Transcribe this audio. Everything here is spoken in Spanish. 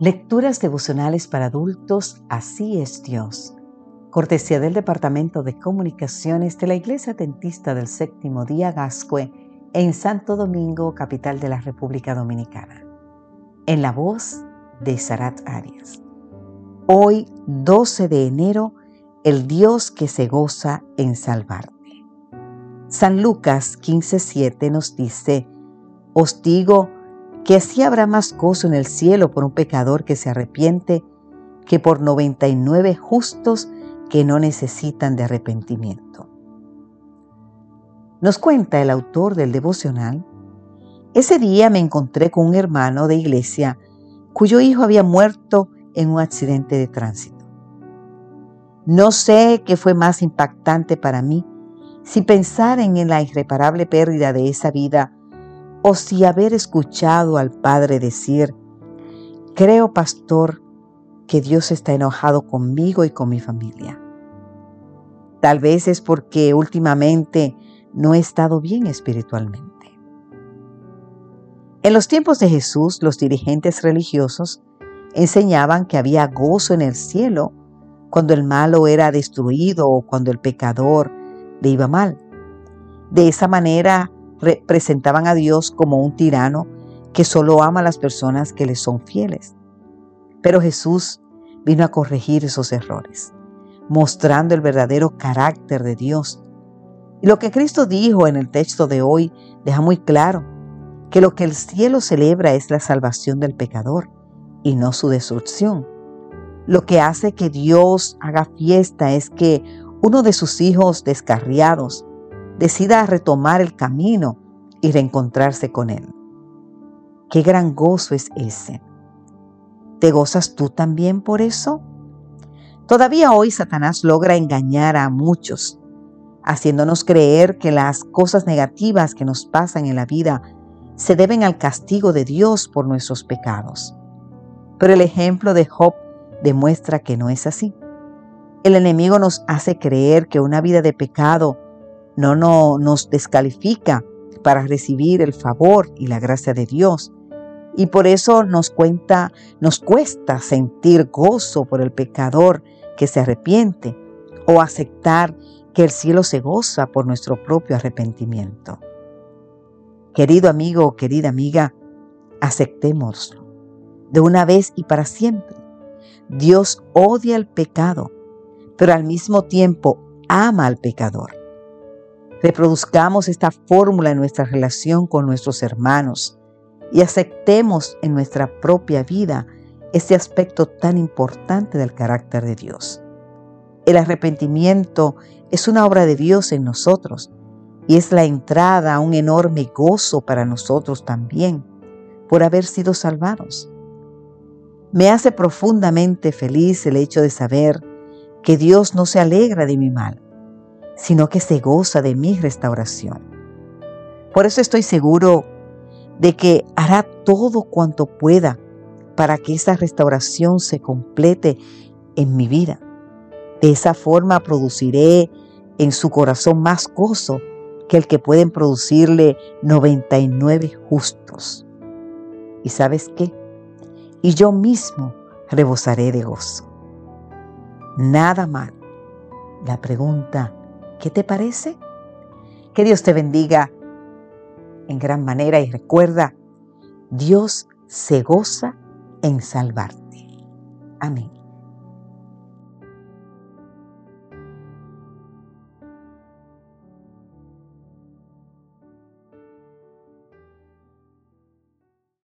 Lecturas devocionales para adultos, así es Dios. Cortesía del Departamento de Comunicaciones de la Iglesia Dentista del Séptimo Día Gascue en Santo Domingo, capital de la República Dominicana. En la voz de Sarat Arias. Hoy, 12 de enero, el Dios que se goza en salvarte. San Lucas 15:7 nos dice, Os digo que así habrá más gozo en el cielo por un pecador que se arrepiente que por 99 justos que no necesitan de arrepentimiento. Nos cuenta el autor del devocional, ese día me encontré con un hermano de iglesia cuyo hijo había muerto en un accidente de tránsito. No sé qué fue más impactante para mí, si pensar en la irreparable pérdida de esa vida o si haber escuchado al Padre decir, creo, pastor, que Dios está enojado conmigo y con mi familia. Tal vez es porque últimamente no he estado bien espiritualmente. En los tiempos de Jesús, los dirigentes religiosos enseñaban que había gozo en el cielo cuando el malo era destruido o cuando el pecador le iba mal. De esa manera representaban a Dios como un tirano que solo ama a las personas que le son fieles. Pero Jesús vino a corregir esos errores, mostrando el verdadero carácter de Dios. Y lo que Cristo dijo en el texto de hoy deja muy claro que lo que el cielo celebra es la salvación del pecador y no su destrucción. Lo que hace que Dios haga fiesta es que uno de sus hijos descarriados decida retomar el camino y reencontrarse con él. Qué gran gozo es ese. ¿Te gozas tú también por eso? Todavía hoy Satanás logra engañar a muchos, haciéndonos creer que las cosas negativas que nos pasan en la vida se deben al castigo de Dios por nuestros pecados. Pero el ejemplo de Job demuestra que no es así. El enemigo nos hace creer que una vida de pecado no, no nos descalifica para recibir el favor y la gracia de Dios. Y por eso nos cuenta, nos cuesta sentir gozo por el pecador que se arrepiente o aceptar que el cielo se goza por nuestro propio arrepentimiento. Querido amigo querida amiga, aceptémoslo de una vez y para siempre. Dios odia el pecado, pero al mismo tiempo ama al pecador. Reproduzcamos esta fórmula en nuestra relación con nuestros hermanos y aceptemos en nuestra propia vida este aspecto tan importante del carácter de Dios. El arrepentimiento es una obra de Dios en nosotros y es la entrada a un enorme gozo para nosotros también por haber sido salvados. Me hace profundamente feliz el hecho de saber que Dios no se alegra de mi mal, sino que se goza de mi restauración. Por eso estoy seguro de que hará todo cuanto pueda para que esa restauración se complete en mi vida. De esa forma produciré en su corazón más gozo que el que pueden producirle 99 justos. ¿Y sabes qué? Y yo mismo rebosaré de gozo. Nada mal. La pregunta ¿Qué te parece? Que Dios te bendiga en gran manera y recuerda, Dios se goza en salvarte. Amén.